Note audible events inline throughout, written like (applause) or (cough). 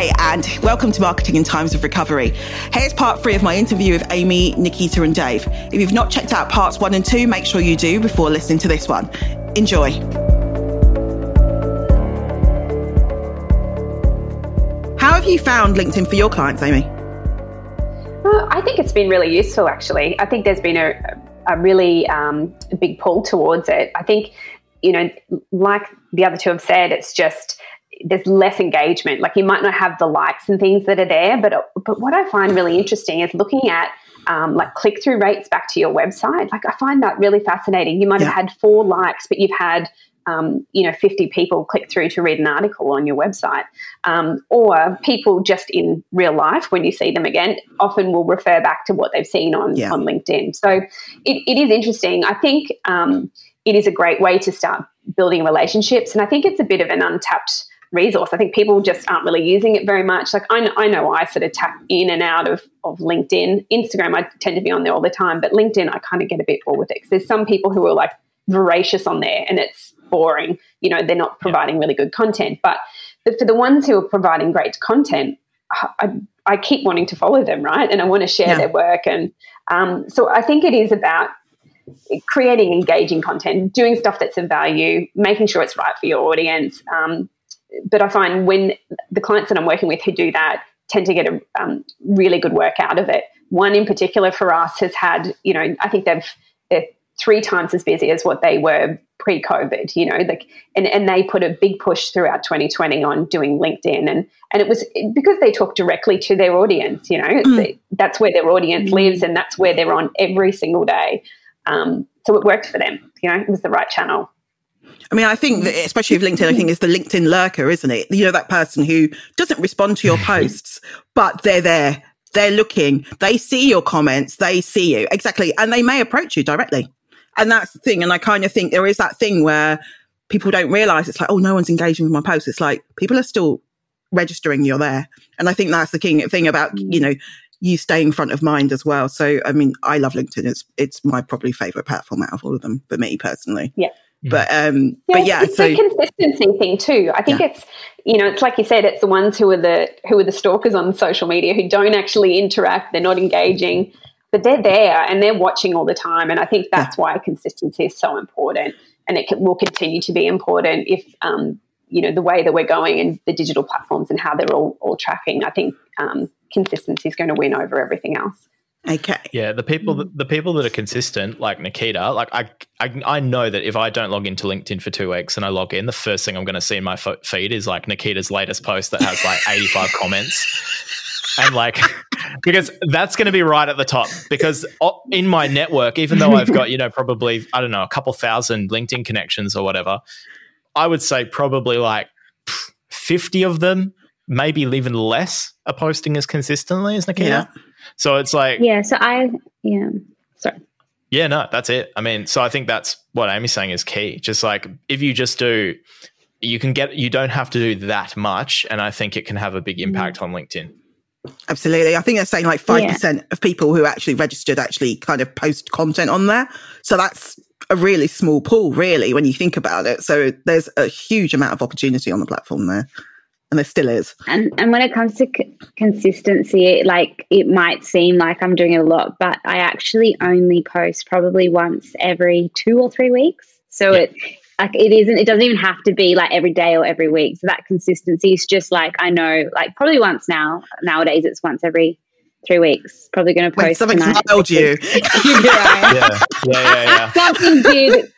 And welcome to Marketing in Times of Recovery. Here's part three of my interview with Amy, Nikita, and Dave. If you've not checked out parts one and two, make sure you do before listening to this one. Enjoy. How have you found LinkedIn for your clients, Amy? Uh, I think it's been really useful, actually. I think there's been a, a really um, big pull towards it. I think, you know, like the other two have said, it's just there's less engagement. Like you might not have the likes and things that are there, but but what I find really interesting is looking at um, like click through rates back to your website. Like I find that really fascinating. You might yeah. have had four likes, but you've had um, you know 50 people click through to read an article on your website, um, or people just in real life when you see them again often will refer back to what they've seen on yeah. on LinkedIn. So it, it is interesting. I think um, it is a great way to start building relationships, and I think it's a bit of an untapped resource. I think people just aren't really using it very much. Like I know, I know I sort of tap in and out of, of LinkedIn. Instagram, I tend to be on there all the time, but LinkedIn, I kind of get a bit bored with it there's some people who are like voracious on there and it's boring. You know, they're not providing really good content. But, but for the ones who are providing great content, I, I keep wanting to follow them, right? And I want to share yeah. their work. And um, so I think it is about creating engaging content, doing stuff that's of value, making sure it's right for your audience, um, but I find when the clients that I'm working with who do that tend to get a um, really good work out of it. One in particular for us has had, you know, I think they've they're three times as busy as what they were pre-COVID. You know, like and and they put a big push throughout 2020 on doing LinkedIn, and and it was because they talk directly to their audience. You know, mm. that's where their audience mm. lives, and that's where they're on every single day. Um, so it worked for them. You know, it was the right channel. I mean, I think that, especially with LinkedIn, I think it's the LinkedIn lurker, isn't it? You know, that person who doesn't respond to your (laughs) posts, but they're there. They're looking. They see your comments. They see you. Exactly. And they may approach you directly. And that's the thing. And I kind of think there is that thing where people don't realize it's like, oh, no one's engaging with my posts. It's like people are still registering you're there. And I think that's the key thing about, mm. you know, you staying front of mind as well. So, I mean, I love LinkedIn. It's, it's my probably favorite platform out of all of them for me personally. Yeah. But um, yeah, but yeah, it's so, a consistency thing too. I think yeah. it's you know, it's like you said, it's the ones who are the who are the stalkers on social media who don't actually interact, they're not engaging, but they're there and they're watching all the time. And I think that's yeah. why consistency is so important, and it can, will continue to be important if um, you know the way that we're going and the digital platforms and how they're all all tracking. I think um, consistency is going to win over everything else. Okay. Yeah, the people hmm. that, the people that are consistent, like Nikita, like I, I, I know that if I don't log into LinkedIn for two weeks and I log in, the first thing I'm going to see in my feed is like Nikita's latest post that has like 85 comments, and like (laughs) because that's going to be right at the top. Because in my network, even though I've got you know probably I don't know a couple thousand LinkedIn connections or whatever, I would say probably like 50 of them, maybe even less, are posting as consistently as Nikita. Yeah. So it's like Yeah, so I yeah. Sorry. Yeah, no, that's it. I mean, so I think that's what Amy's saying is key. Just like if you just do you can get you don't have to do that much and I think it can have a big mm-hmm. impact mm. on LinkedIn. Absolutely. I think they're saying like 5% yeah. of people who actually registered actually kind of post content on there. So that's a really small pool, really, when you think about it. So there's a huge amount of opportunity on the platform there and there still is. And and when it comes to c- consistency, like it might seem like I'm doing it a lot, but I actually only post probably once every two or three weeks. So yeah. it like it isn't it doesn't even have to be like every day or every week. So that consistency is just like I know like probably once now. Nowadays it's once every three weeks. Probably going to post. When something's nailed you. (laughs) yeah. yeah, yeah, yeah. (laughs) Something did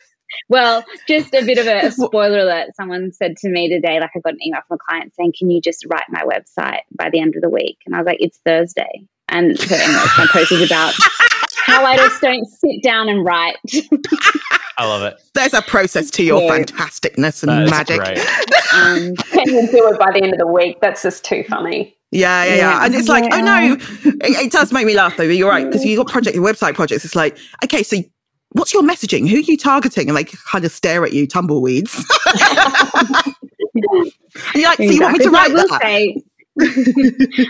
well, just a bit of a (laughs) spoiler alert. Someone said to me today, like I got an email from a client saying, Can you just write my website by the end of the week? And I was like, It's Thursday. And so, anyways, my post is about (laughs) how I just don't sit down and write. (laughs) I love it. There's a process to your yeah. fantasticness and magic. Um, can you do it by the end of the week? That's just too funny. Yeah, yeah, yeah. And it's like, yeah. oh no, it, it, does make me laugh though. You're right because you got project, website projects. It's like, okay, so what's your messaging? Who are you targeting? And they kind of stare at you, tumbleweeds. (laughs) you're like, so you want me to write I will that? Say, (laughs)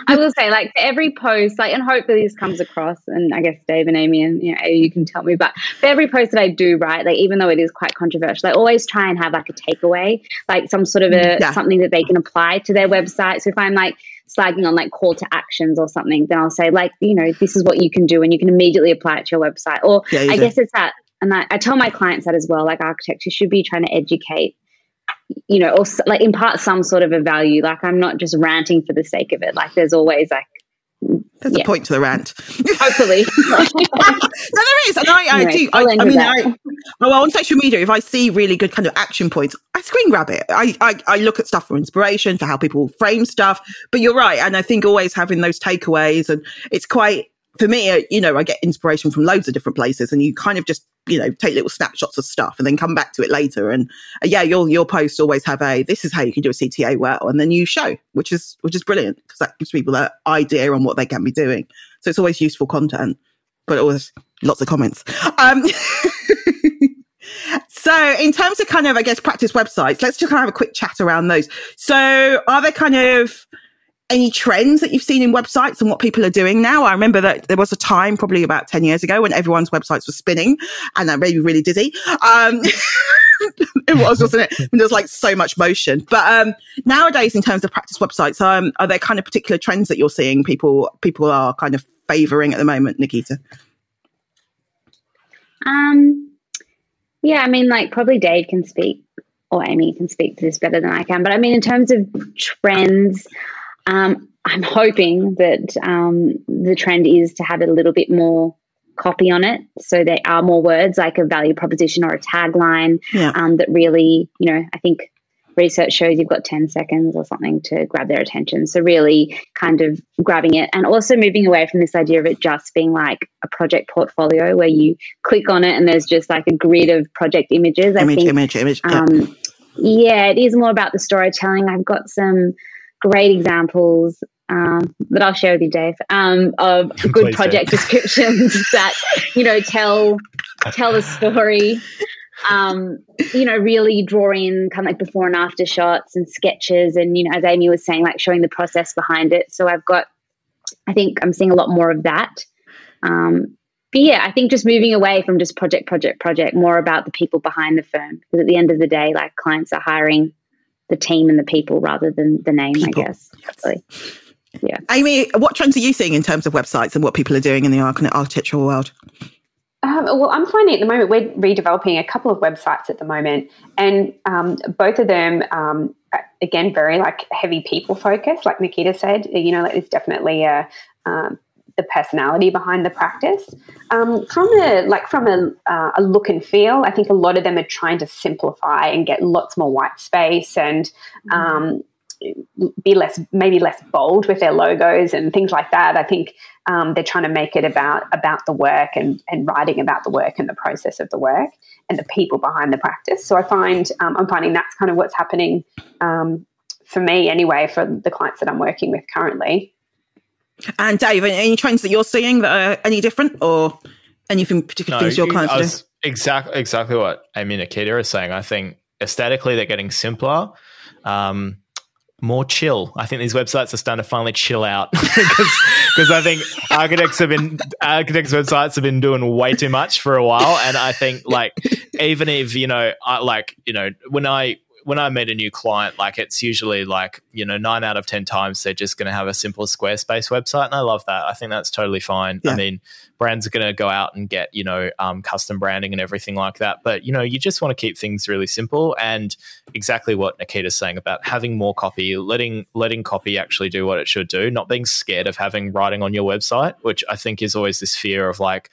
I will say, like, for every post, like, and hopefully this comes across, and I guess Dave and Amy and you know, you can tell me, but for every post that I do write, like, even though it is quite controversial, I always try and have like a takeaway, like some sort of a mm, yeah. something that they can apply to their website. So if I'm like, slagging on like call to actions or something, then I'll say like, you know, this is what you can do and you can immediately apply it to your website. Or Yeah, I do. guess it's that, and I, I tell my clients that as well. Like architects, you should be trying to educate, you know, or like impart some sort of a value. Like I'm not just ranting for the sake of it. Like there's always like, There's a point to the rant. (laughs) hopefully, (laughs) no, there is, and I, I Anyway, do. I, I mean. I, oh, well, on social media, if I see really good kind of action points, I screen grab it. I, I, I look at stuff for inspiration for how people frame stuff. But you're right, and I think always having those takeaways, and it's quite for me. uh, You know, I get inspiration from loads of different places, and you kind of just you know take little snapshots of stuff and then come back to it later. And uh, yeah, your your posts always have a this is how you can do a CTA well, and then you show, which is which is brilliant because that gives people that idea on what they can be doing. So it's always useful content, but always lots of comments. Um, (laughs) so in terms of kind of, I guess, practice websites, let's just kind of have a quick chat around those. So are there kind of any trends that you've seen in websites and what people are doing now? I remember that there was a time probably about 10 years ago when everyone's websites were spinning and that made me really dizzy. Um, (laughs) it was, wasn't it? When There's like so much motion. But um, nowadays, in terms of practice websites, um, are there kind of particular trends that you're seeing people people are kind of favoring at the moment, Nikita? Um, yeah, I mean, like probably Dave can speak or Amy can speak to this better than I can. But I mean, in terms of trends, um, I'm hoping that um, the trend is to have a little bit more copy on it. So there are more words like a value proposition or a tagline Yeah. um, that really, you know, I think research shows you've got 10 seconds or something to grab their attention. So really kind of grabbing it and also moving away from this idea of it just being like a project portfolio where you click on it and there's just like a grid of project images. I Image, think image, image. yeah. um, yeah, it is more about the storytelling. I've got some great examples um, that I'll share with you, Dave, um, of (laughs) good project descriptions (laughs) that you know tell tell the story. Um, you know, really draw in kind of like before and after shots and sketches, and you know, as Amy was saying, like showing the process behind it. So I've got, I think I'm seeing a lot more of that. Um, but yeah, I think just moving away from just project, project, project, more about the people behind the firm. Because at the end of the day, like clients are hiring the team and the people rather than the name, People. I guess. Hopefully. Yeah. Amy, what trends are you seeing in terms of websites and what people are doing in the architectural world? Um, well, I'm finding at the moment we're redeveloping a couple of websites at the moment, and um, both of them, um, again, very like heavy people focused. Like Nikita said, you know, like, there's definitely a um, the personality behind the practice. Um, from a like from a, uh, a look and feel, I think a lot of them are trying to simplify and get lots more white space and um, be less maybe less bold with their logos and things like that. I think um, they're trying to make it about about the work and and writing about the work and the process of the work and the people behind the practice. So I find um, I'm finding that's kind of what's happening um, for me anyway for the clients that I'm working with currently. And Dave, any- trends that you're seeing that are any different or anything particular things you're kind I of doing? exactly exactly what Amy Nikita are saying. I think aesthetically they're getting simpler, um, more chill. I think these websites are starting to finally chill out (laughs) because I think architects have been architects websites have been doing way too much for a while, and I think like even if you know I like you know when I when I meet a new client, like it's usually like, you know, nine out of 10 times they're just going to have a simple Squarespace website. And I love that. I think that's totally fine. Yeah. I mean, brands are going to go out and get, you know, um, custom branding and everything like that. But, you know, you just want to keep things really simple and exactly what Nikita's saying about having more copy, letting, letting copy actually do what it should do, not being scared of having writing on your website, which I think is always this fear of like,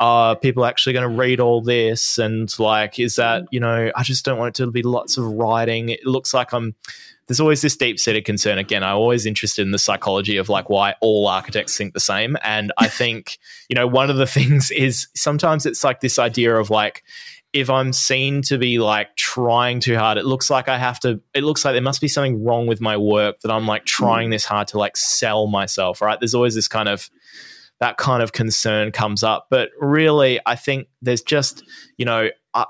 are people actually going to read all this? And like, is that, mm. you know, I just don't want it to be lots of writing. It looks like I'm, there's always this deep seated concern. Again, I'm always interested in the psychology of like why all architects think the same. And I (laughs) think, you know, one of the (laughs) things is sometimes it's like this idea of like, if I'm seen to be like trying too hard, it looks like I have to, it looks like there must be something wrong with my work that I'm like mm. trying this hard to like sell myself, right? There's always this kind of, that kind of concern comes up. But really, I think there's just, you know, uh,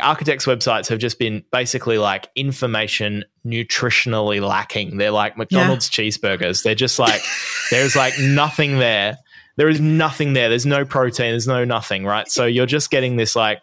architects' websites have just been basically like information nutritionally lacking. They're like McDonald's cheeseburgers. They're just like, (laughs) there's like nothing there. There is nothing there. There's no protein. There's no nothing, right? So you're just getting this like,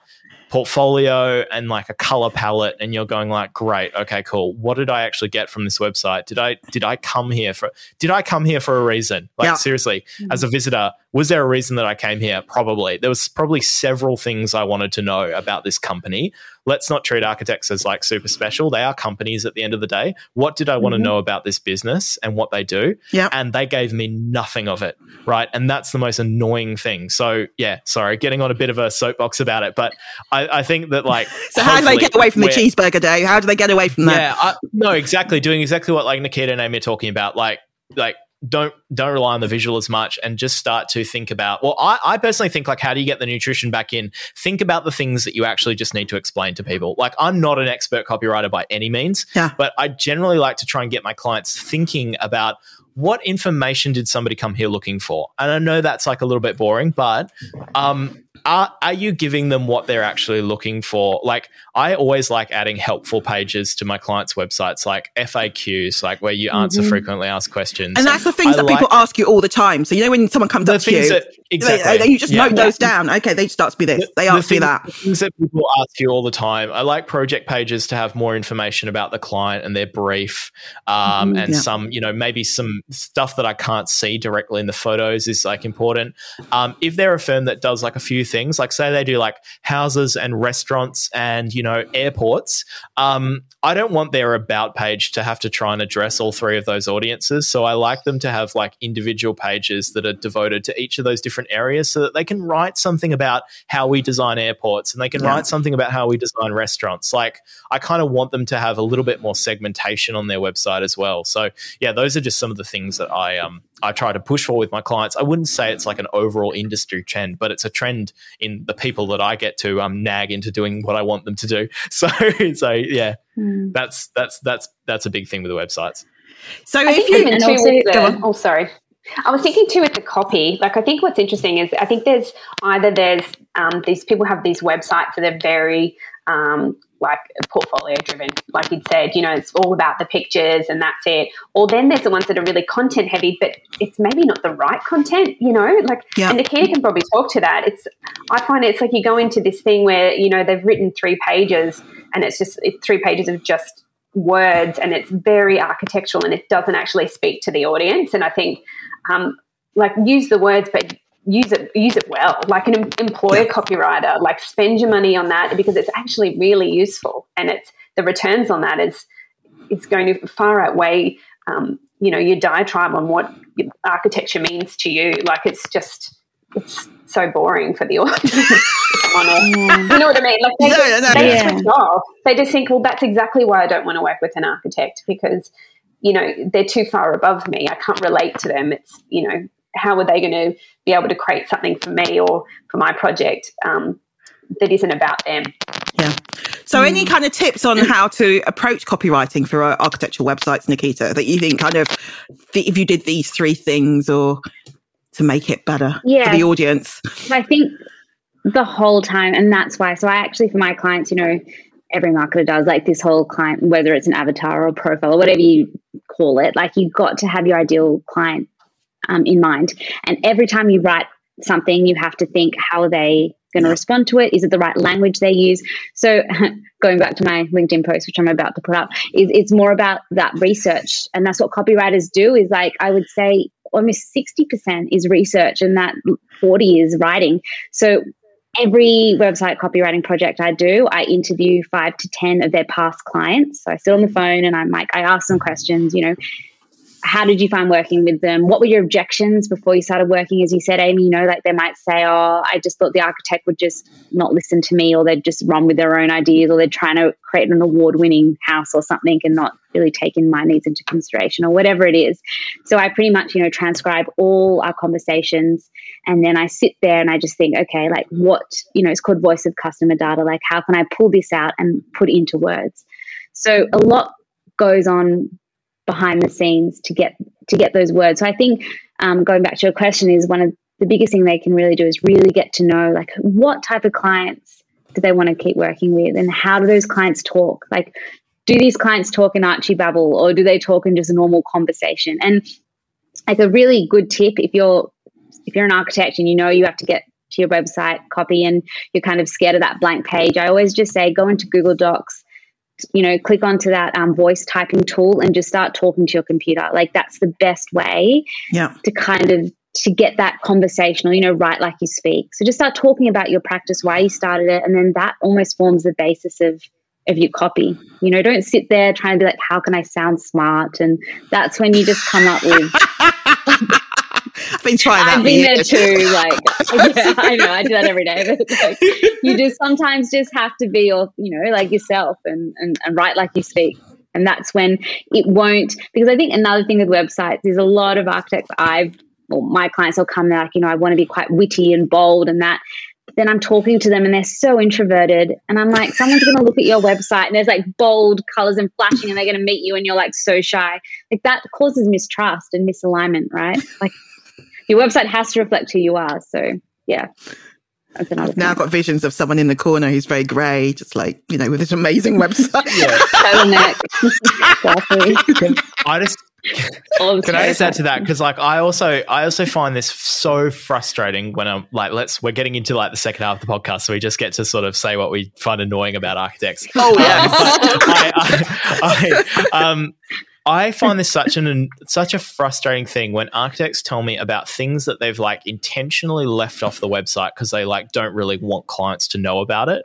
portfolio and like a color palette and you're going like great okay cool. What did i actually get from this website? Did i did i come here for did i come here for a reason? Like Yeah. seriously as a mm-hmm. visitor was there a reason that i came here probably there was probably several things i wanted to know about this company let's not treat architects as like super special they are companies at the end of the day what did i want to mm-hmm. know about this business and what they do Yeah. and they gave me nothing of it right and that's the most annoying thing so yeah sorry getting on a bit of a soapbox about it but i, I think that like (laughs) So how do they get away from the cheeseburger day? How do they get away from that? yeah, I, no, exactly. Doing exactly what like Nikita and Amy are talking about. Like, like don't don't rely on the visual as much and just start to think about. Well, I, I personally think like how do you get the nutrition back in? Think about the things that you actually just need to explain to people. Like, I'm not an expert copywriter by any means, Yeah. but I generally like to try and get my clients thinking about. What information did somebody come here looking for? And I know that's like a little bit boring, but um, are, are you giving them what they're actually looking for? Like, I always like adding helpful pages to my clients' websites, like FAQs, like where you answer Mhm. frequently asked questions. And that's the things I that people ask you all the time. So you know when someone comes up to you, that exactly. they- you just Yeah. note those down. Okay, they just ask me this. They The ask me thing- that. the things that people ask you all the time. I like project pages to have more information about the client and their brief, um, Mhm, and yeah. some, you know, maybe some stuff that I can't see directly in the photos is like important. Um, if they're a firm that does like a few things, like say they do like houses and restaurants and you know airports, um, I don't want their about page to have to try and address all three of those audiences. So I like them to have like individual pages that are devoted to each of those different areas so that they can write something about how we design airports and they can Yeah. write something about how we design restaurants. Like I kind of want them to have a little bit more segmentation on their website as well. So yeah, those are just some of the things that I um I try to push for with my clients. I wouldn't say it's like an overall industry trend, but it's a trend in the people that I get to um nag into doing what I want them to do. (laughs) So so yeah, Mm. that's that's that's that's a big thing with the websites. So I if think you even and too also- with Go the, on. oh sorry. I was thinking too with the copy. Like I think what's interesting is I think there's either there's um, these people have these websites that are very um, like portfolio driven, like you'd said, you know, it's all about the pictures and that's it. Or then there's the ones that are really content heavy, but it's maybe not the right content, you know, like, Yeah. and Nikita can probably talk to that. It's, I find it's like you go into this thing where, you know, they've written three pages and it's just it's three pages of just words and it's very architectural and it doesn't actually speak to the audience. And I think, um, like, use the words, but use it use it well like an em- employer copywriter like spend your money on that because it's actually really useful and it's the returns on that is it's going to far outweigh um, you know your diatribe on what architecture means to you like it's just it's so boring for the audience. (laughs) Yeah. you know what I mean like they, No, just, no, they yeah. switch off they just think well that's exactly why I don't want to work with an architect because you know they're too far above me I can't relate to them it's you know how are they going to be able to create something for me or for my project um, that isn't about them Yeah. So, any kind of tips on how to approach copywriting for architectural websites, Nikita, that you think kind of if you did these three things or to make it better for Yeah. the audience? I think the whole time, and that's why. So I actually, for my clients, you know, every marketer does like this whole client, whether it's an avatar or profile or whatever you call it, like you've got to have your ideal client um, in mind. And every time you write something, you have to think, how are they going to respond to it? Is it the right language they use? So (laughs) going back to my LinkedIn post, which I'm about to put up, is it's more about that research. And that's what copywriters do is like, I would say almost 60% is research and that 40 is writing. So every website copywriting project I do, I interview five to 10 of their past clients. So I sit on the phone and I'm like, I ask them questions, you know, how did you find working with them? What were your objections before you started working? As you said, Amy, you know, like they might say, oh, I just thought the architect would just not listen to me, or they'd just run with their own ideas, or they're trying to create an award winning house or something and not really taking my needs into consideration, or whatever it is. So I pretty much, you know, transcribe all our conversations and then I sit there and I just think, okay, like what, you know, it's called voice of customer data. Like, how can I pull this out and put into words? So a lot goes on behind the scenes to get to get those words. So I think um, going back to your question is one of the biggest thing they can really do is really get to know like what type of clients do they want to keep working with and how do those clients talk? Like, do these clients talk in Archie babble or do they talk in just a normal conversation? And like a really good tip if you're if you're an architect and you know you have to get to your website copy and you're kind of scared of that blank page, I always just say go into Google Docs, you know, click onto that um, voice typing tool and just start talking to your computer. Like that's the best way yeah. to kind of to get that conversational, you know, write like you speak. So just start talking about your practice, why you started it, and then that almost forms the basis of of your copy. You know, don't sit there trying to be like, how can I sound smart? And that's when you just come up with (laughs) I've been trying that. I've been there too. Like, (laughs) (laughs) yeah, I know I do that every day. But like, you just sometimes just have to be, your, you know, like yourself and, and and write like you speak. And that's when it won't. Because I think another thing with websites is a lot of architects I've, well, my clients will come there like, you know, I want to be quite witty and bold and that. Then I'm talking to them and they're so introverted. And I'm like, someone's going to look at your website and there's like bold colors and flashing and they're going to meet you and you're like so shy. Like that causes mistrust and misalignment, right? Like your website has to reflect who you are. So yeah. That's another I've now got visions of someone in the corner who's very grey, just like, you know, with this amazing website. (laughs) turtleneck. (laughs) exactly. I just All the Can I just add to that? Because like I also I also find this so frustrating when I'm like let's we're getting into like the second half of the podcast, so we just get to sort of say what we find annoying about architects. Oh, yes. I, I, I, um, I find this such an such a frustrating thing when architects tell me about things that they've like intentionally left off the website because they like don't really want clients to know about it.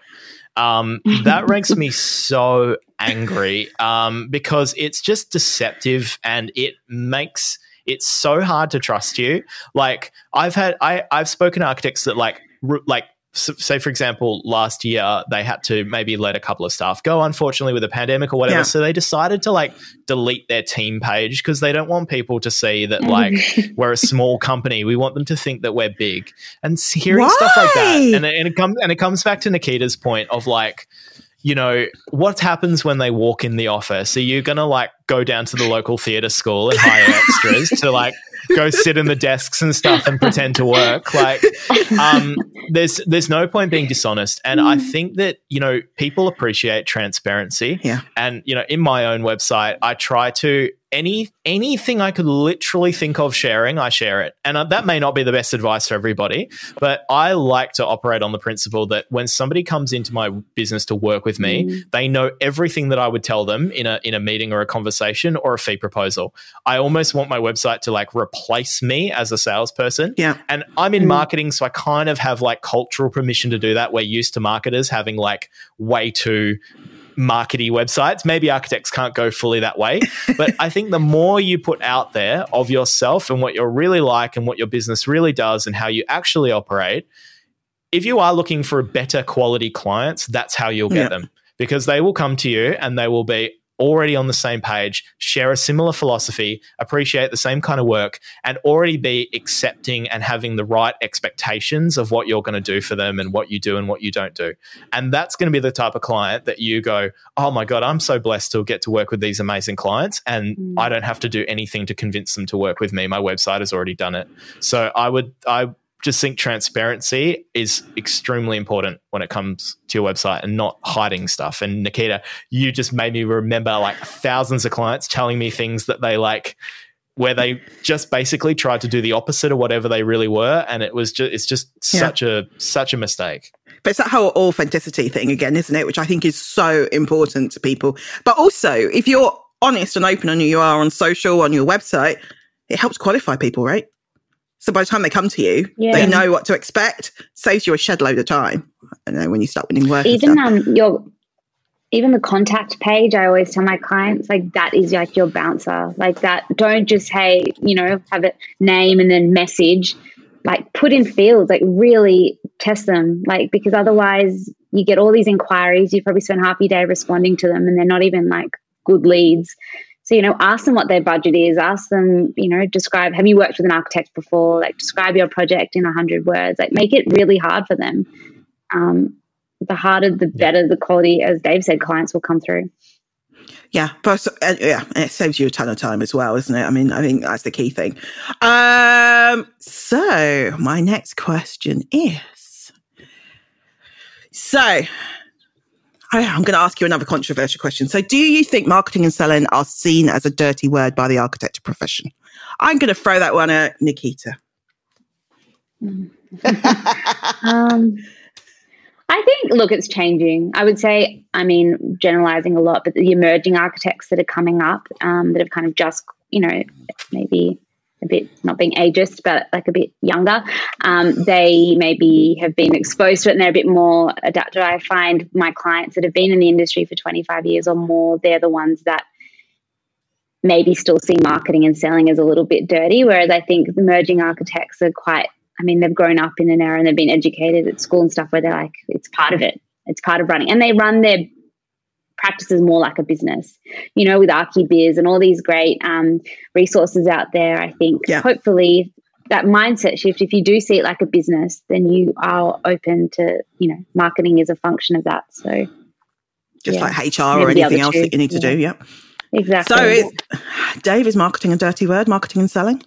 Um, that ranks me so angry um, because it's just deceptive and it makes it's so hard to trust you. Like I've had I I've spoken to architects that like r- like say for example last year they had to maybe let a couple of staff go unfortunately with a pandemic or whatever Yeah. so they decided to like delete their team page because they don't want people to see that (laughs) like we're a small company we want them to think that we're big and hearing stuff like that and, and it comes and it comes back to Nikita's point of like you know what happens when they walk in the office? Are you gonna like go down to the local theater school and hire extras to like go sit in the desks and stuff and pretend to work? Like um there's there's no point being dishonest. And i think that you know people appreciate transparency. Yeah. and you know in my own website i try to any anything i could literally think of sharing i share it and uh, that may not be the best advice for everybody but i like to operate on the principle that when somebody comes into my business to work with me they know everything that i would tell them in a in a meeting or a conversation or a fee proposal i almost want my website to like replace me as a salesperson Yeah. and I'm in marketing, so I kind of have like cultural permission to do that. We're used to marketers having like way too markety websites. Maybe architects can't go fully that way. But I think the more you put out there of yourself and what you're really like and what your business really does and how you actually operate, if you are looking for better quality clients, that's how you'll get Yeah. them because they will come to you and they will be already on the same page, share a similar philosophy, appreciate the same kind of work, and already be accepting and having the right expectations of what you're going to do for them and what you do and what you don't do. And that's going to be the type of client that you go, oh my God, I'm so blessed to get to work with these amazing clients. And Mm. I don't have to do anything to convince them to work with me. My website has already done it. So I would, I, just think transparency is extremely important when it comes to your website and not hiding stuff. And Nikita, you just made me remember like thousands of clients telling me things that they like where they just basically tried to do the opposite of whatever they really were and it was just it's just Yeah. such a such a mistake. But it's that whole authenticity thing again, isn't it? Which I think is so important to people. But also, if you're honest and open and you are on social, on your website, it helps qualify people, right? So by the time they come to you, Yeah. they know what to expect. Saves you a shed load of time. I know when you start winning work. and even um your even the contact page i always tell my clients like that is like your bouncer like that don't just hey you know have it name and then message like put in fields like really test them like because otherwise you get all these inquiries you probably spend half your day responding to them and they're not even like good leads so you know ask them what their budget is ask them you know describe have you worked with an architect before like describe your project in a hundred words like make it really hard for them um, the harder, the better the quality, as Dave said, clients will come through. Yeah, but uh, yeah, and it saves you a ton of time as well, isn't it? I mean, I think that's the key thing. Um, so my next question is, so I, I'm going to ask you another controversial question. So, do you think marketing and selling are seen as a dirty word by the architecture profession? I'm going to throw that one at Nikita. (laughs) um, I think, look, it's changing. I would say, I mean, generalizing a lot, but the emerging architects that are coming up um, that have kind of just, you know, maybe a bit not being ageist, but like a bit younger, um, they maybe have been exposed to it and they're a bit more adapted. I find my clients that have been in the industry for 25 years or more, they're the ones that maybe still see marketing and selling as a little bit dirty. Whereas I think the emerging architects are quite I mean, they've grown up in an era and they've been educated at school and stuff where they're like, it's part of it. It's part of running. And they run their practices more like a business, you know, with ArchiBiz and all these great um, resources out there. I think yeah. hopefully that mindset shift, if you do see it like a business, then you are open to, you know, marketing is a function of that. So just yeah. like HR or anything else that you need to yeah. do. Yeah. Exactly. So, (sighs) Dave, is marketing a dirty word? Marketing and selling?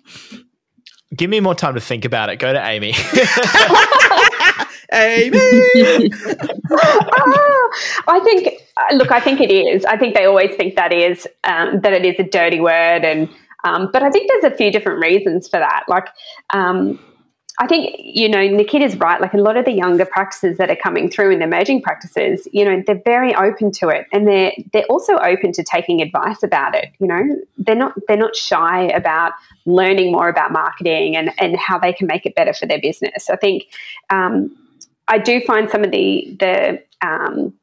Give me more time to think about it. Go to Amy. (laughs) Amy. oh, (laughs) I think. Uh, look, I think it is. I think they always think that is um, that it is a dirty word, and um, but I think there's a few different reasons for that. Like, um, I think, you know, Nikita's right. Like a lot of the younger practices that are coming through in the emerging practices, you know, they're very open to it. And they're they're also open to taking advice about it. You know, they're not they're not shy about learning more about marketing and, and how they can make it better for their business. I think um, I do find some of the the um,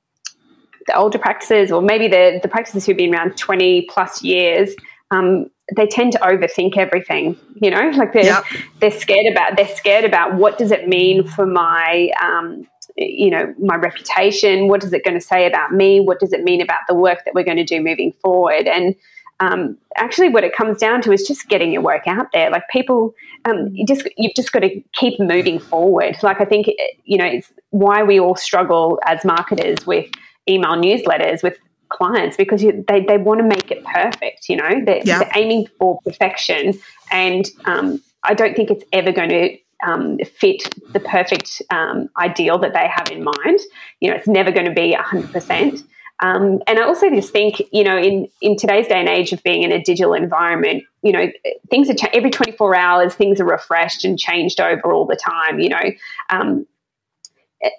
the older practices or maybe the the practices who've been around 20 plus years um, they tend to overthink everything you know like they're yep. they're scared about they're scared about what does it mean for my um, you know my reputation? What is it going to say about me? What does it mean about the work that we're going to do moving forward? And um, actually what it comes down to is just getting your work out there. Like people um, you just you've just got to keep moving forward. Like i think you know it's why we all struggle as marketers with email newsletters with clients because you, they, they want to make it perfect you know they're, yeah. they're aiming for perfection and um, i don't think it's ever going to um, fit the perfect um, ideal that they have in mind you know it's never going to be 100% um, and I also just think, you know, in, in today's day and age of being in a digital environment, you know, things are cha- every 24 hours, things are refreshed and changed over all the time. You know, um,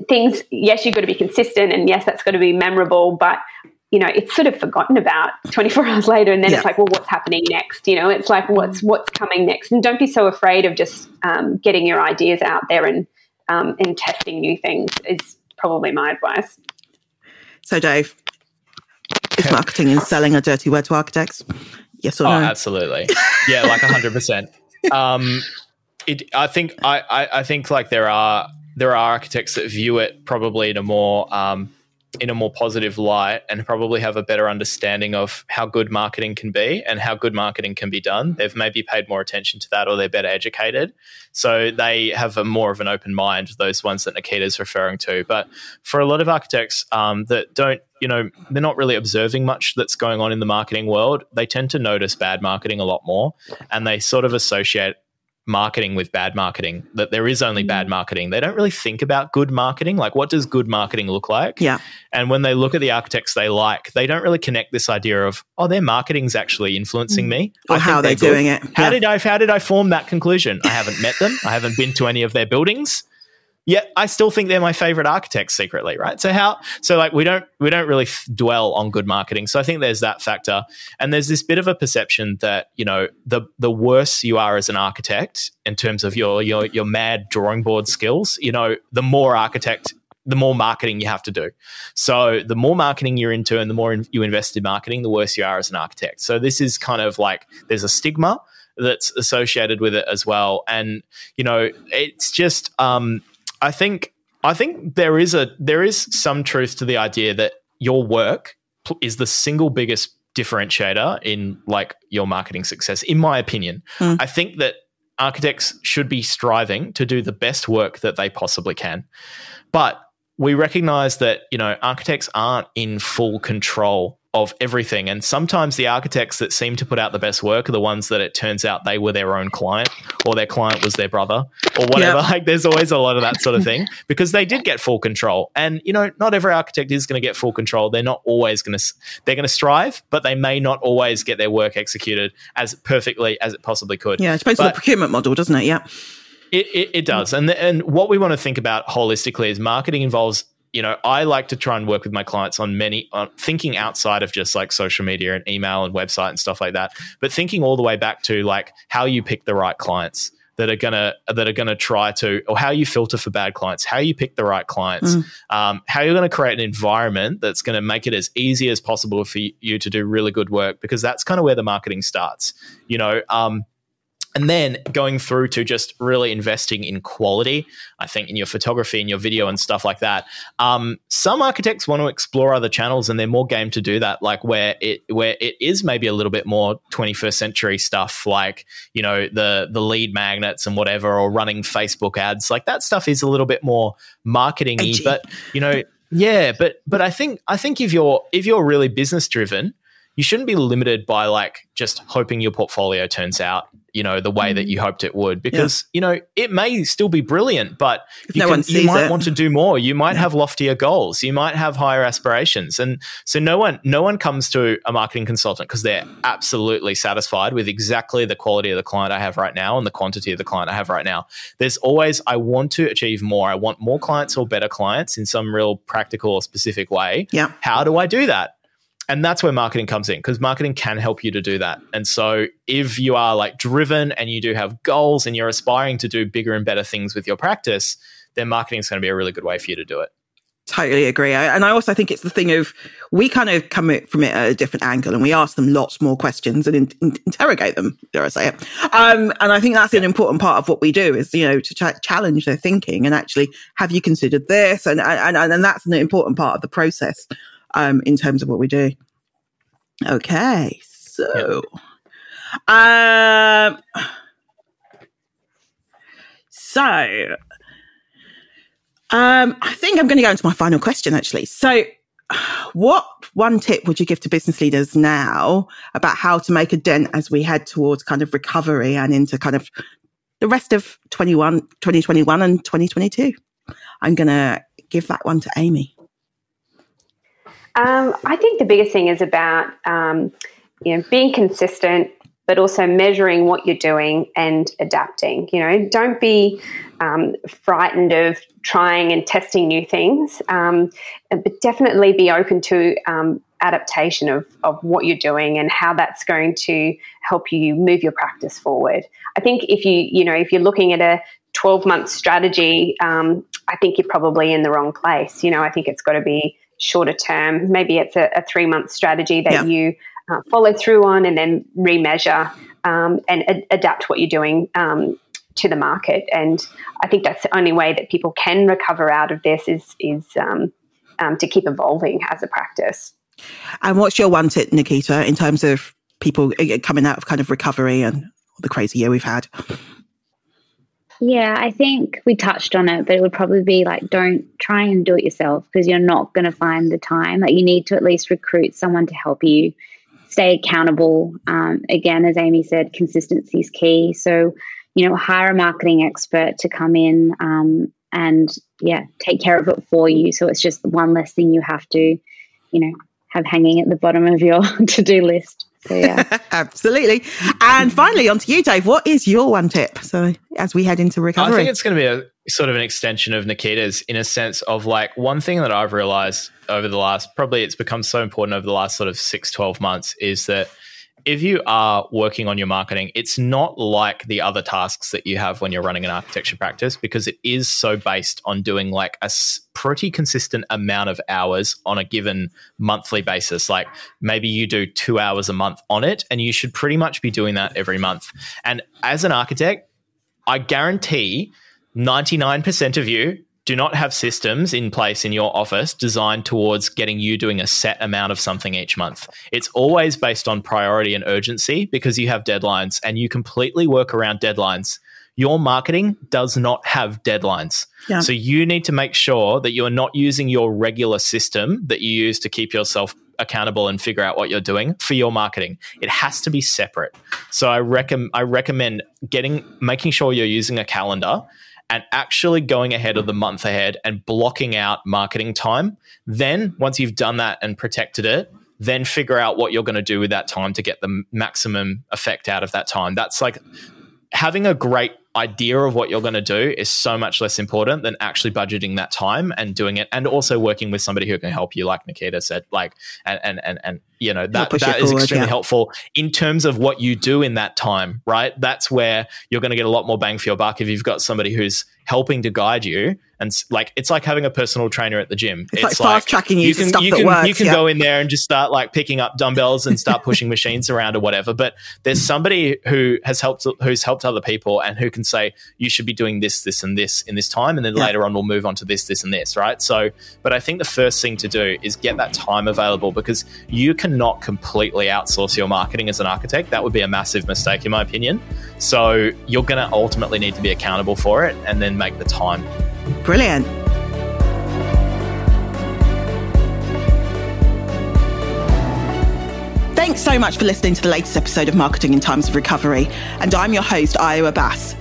things, yes, you've got to be consistent and yes, that's got to be memorable, but you know it's sort of forgotten about (laughs) 24 hours later and then yeah. it's like well what's happening next? You know it's like what's what's coming next? And don't be so afraid of just um, getting your ideas out there and um, and testing new things is probably my advice. So dave is marketing and selling a dirty word to architects? Yes or oh, no? absolutely. Yeah like 100% (laughs) um, it, I think I, I, I think like there are there are architects that view it probably in a more um, in a more positive light and probably have a better understanding of how good marketing can be and how good marketing can be done. They've maybe paid more attention to that or they're better educated. So they have a more of an open mind, those ones that Nikita's referring to. But for a lot of architects um, that don't, you know, they're not really observing much that's going on in the marketing world, they tend to notice bad marketing a lot more and they sort of associate marketing with bad marketing that there is only bad mm. marketing. They don't really think about good marketing. Like what does good marketing look like? Yeah. And when they look at the architects they like they don't really connect this idea of oh their marketing's actually influencing me. Or how they're, they're doing it? How yeah. did i how did i form that conclusion? I haven't met them. I haven't been to any of their buildings yet I still think they're my favorite architects secretly, right? So how so like we don't we don't really f- dwell on good marketing. So I think there's that factor, and there's this bit of a perception that you know the the worse you are as an architect in terms of your your your mad drawing board skills, you know, the more architect. The more marketing you have to do. So, the more marketing you're into and the more in, you invest in marketing, the worse you are as an architect. So, this is kind of like there's a stigma that's associated with it as well. And, you know, it's just, um, I think I think there is a there is some truth to the idea that your work is the single biggest differentiator in like your marketing success in my opinion. Mm. I think that architects should be striving to do the best work that they possibly can. But we recognize that, you know, architects aren't in full control of everything. And sometimes the architects that seem to put out the best work are the ones that it turns out they were their own client or their client was their brother or whatever. Yep. (laughs) Like there's always a lot of that sort of thing because they did get full control. And, you know, not every architect is going to get full control. They're not always going to, they're going to strive, but they may not always get their work executed as perfectly as it possibly could. Yeah, it depends but, on the procurement model, doesn't it? Yeah. It, it, it does. And, the, and what we want to think about holistically is marketing involves you know, I like to try and work with my clients on many on thinking outside of just like social media and email and website and stuff like that, but thinking all the way back to like how you pick the right clients that are gonna that are gonna try to or how you filter for bad clients, how you pick the right clients, mm. um, how you're going to create an environment that's going to make it as easy as possible for you to do really good work because that's kind of where the marketing starts. You know, um, and then going through to just really investing in quality i think in your photography and your video and stuff like that. Um, some architects want to explore other channels and they're more game to do that like where it where it is maybe a little bit more 21st century stuff like you know the the lead magnets and whatever or running facebook ads. Like that stuff is a little bit more marketingy but you know yeah but but i think i think if you're if you're really business driven you shouldn't be limited by like just hoping your portfolio turns out you know the way that mm. you hoped it would because yeah. you know it may still be brilliant but you, no can, you might it. want to do more you might yeah. have loftier goals you might have higher aspirations and so no one no one comes to a marketing consultant because they're absolutely satisfied with exactly the quality of the client I have right now and the quantity of the client I have right now there's always I want to achieve more I want more clients or better clients in some real practical or specific way yeah how do I do that and that's where marketing comes in because marketing can help you to do that. And so if you are like driven and you do have goals and you're aspiring to do bigger and better things with your practice, then marketing is going to be a really good way for you to do it. Totally agree. I, and I also think it's the thing of we kind of come from it at a different angle and we ask them lots more questions and in, in, interrogate them, dare I say it. Um, and I think that's an important part of what we do is, you know, to ch- challenge their thinking and actually, have you considered this? And, and, and, and that's an important part of the process um, in terms of what we do. Okay, so, um, so, um, I think I'm going to go into my final question actually. So, what one tip would you give to business leaders now about how to make a dent as we head towards kind of recovery and into kind of the rest of 21, 2021 and 2022? I'm going to give that one to Amy. Um, I think the biggest thing is about um, you know being consistent, but also measuring what you're doing and adapting. You know, don't be um, frightened of trying and testing new things, um, but definitely be open to um, adaptation of, of what you're doing and how that's going to help you move your practice forward. I think if you you know if you're looking at a 12 month strategy, um, I think you're probably in the wrong place. You know, I think it's got to be shorter term. Maybe it's a, a three month strategy that yeah. you uh, follow through on and then remeasure um, and ad- adapt what you're doing um, to the market. And I think that's the only way that people can recover out of this is is um, um to keep evolving as a practice. And what's your one tip, Nikita, in terms of people uh, coming out of kind of recovery and the crazy year we've had? Yeah, I think we touched on it, but it would probably be like don't try and do it yourself because you're not going to find the time. Like you need to at least recruit someone to help you stay accountable. Um, again, as Amy said, consistency is key. So, you know, hire a marketing expert to come in um, and yeah, take care of it for you. So it's just one less thing you have to, you know, have hanging at the bottom of your (laughs) to do list. So, yeah. (laughs) Absolutely. And finally, on to you, Dave. What is your one tip? So, as we head into recovery, I think it's going to be a sort of an extension of Nikita's in a sense of like one thing that I've realized over the last, probably it's become so important over the last sort of six, 12 months is that if you are working on your marketing, it's not like the other tasks that you have when you're running an architecture practice because it is so based on doing like a pretty consistent amount of hours on a given monthly basis. Like maybe you do two hours a month on it, and you should pretty much be doing that every month. And as an architect, I guarantee 99% of you do not have systems in place in your office designed towards getting you doing a set amount of something each month. It's always based on priority and urgency because you have deadlines and you completely work around deadlines. Your marketing does not have deadlines. Yeah. So you need to make sure that you're not using your regular system that you use to keep yourself accountable and figure out what you're doing for your marketing. It has to be separate. So I recommend I recommend getting making sure you're using a calendar and actually going ahead of the month ahead and blocking out marketing time. Then, once you've done that and protected it, then figure out what you're going to do with that time to get the maximum effect out of that time. That's like having a great idea of what you're going to do is so much less important than actually budgeting that time and doing it and also working with somebody who can help you like nikita said like and and and, and you know that that is forward, extremely yeah. helpful in terms of what you do in that time right that's where you're going to get a lot more bang for your buck if you've got somebody who's helping to guide you and like it's like having a personal trainer at the gym. It's, it's like, like fast tracking you, you can, stuff you that can, works. You can yeah. go in there and just start like picking up dumbbells and start pushing machines around or whatever. But there's mm. somebody who has helped who's helped other people and who can say you should be doing this, this, and this in this time, and then yeah. later on we'll move on to this, this, and this, right? So, but I think the first thing to do is get that time available because you cannot completely outsource your marketing as an architect. That would be a massive mistake in my opinion. So you're going to ultimately need to be accountable for it and then make the time. Brilliant. Thanks so much for listening to the latest episode of Marketing in Times of Recovery. And I'm your host, Ayo Abbas.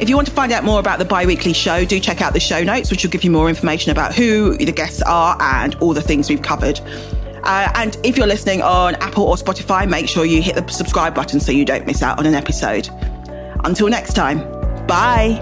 If you want to find out more about the bi weekly show, do check out the show notes, which will give you more information about who the guests are and all the things we've covered. Uh, and if you're listening on Apple or Spotify, make sure you hit the subscribe button so you don't miss out on an episode. Until next time, bye.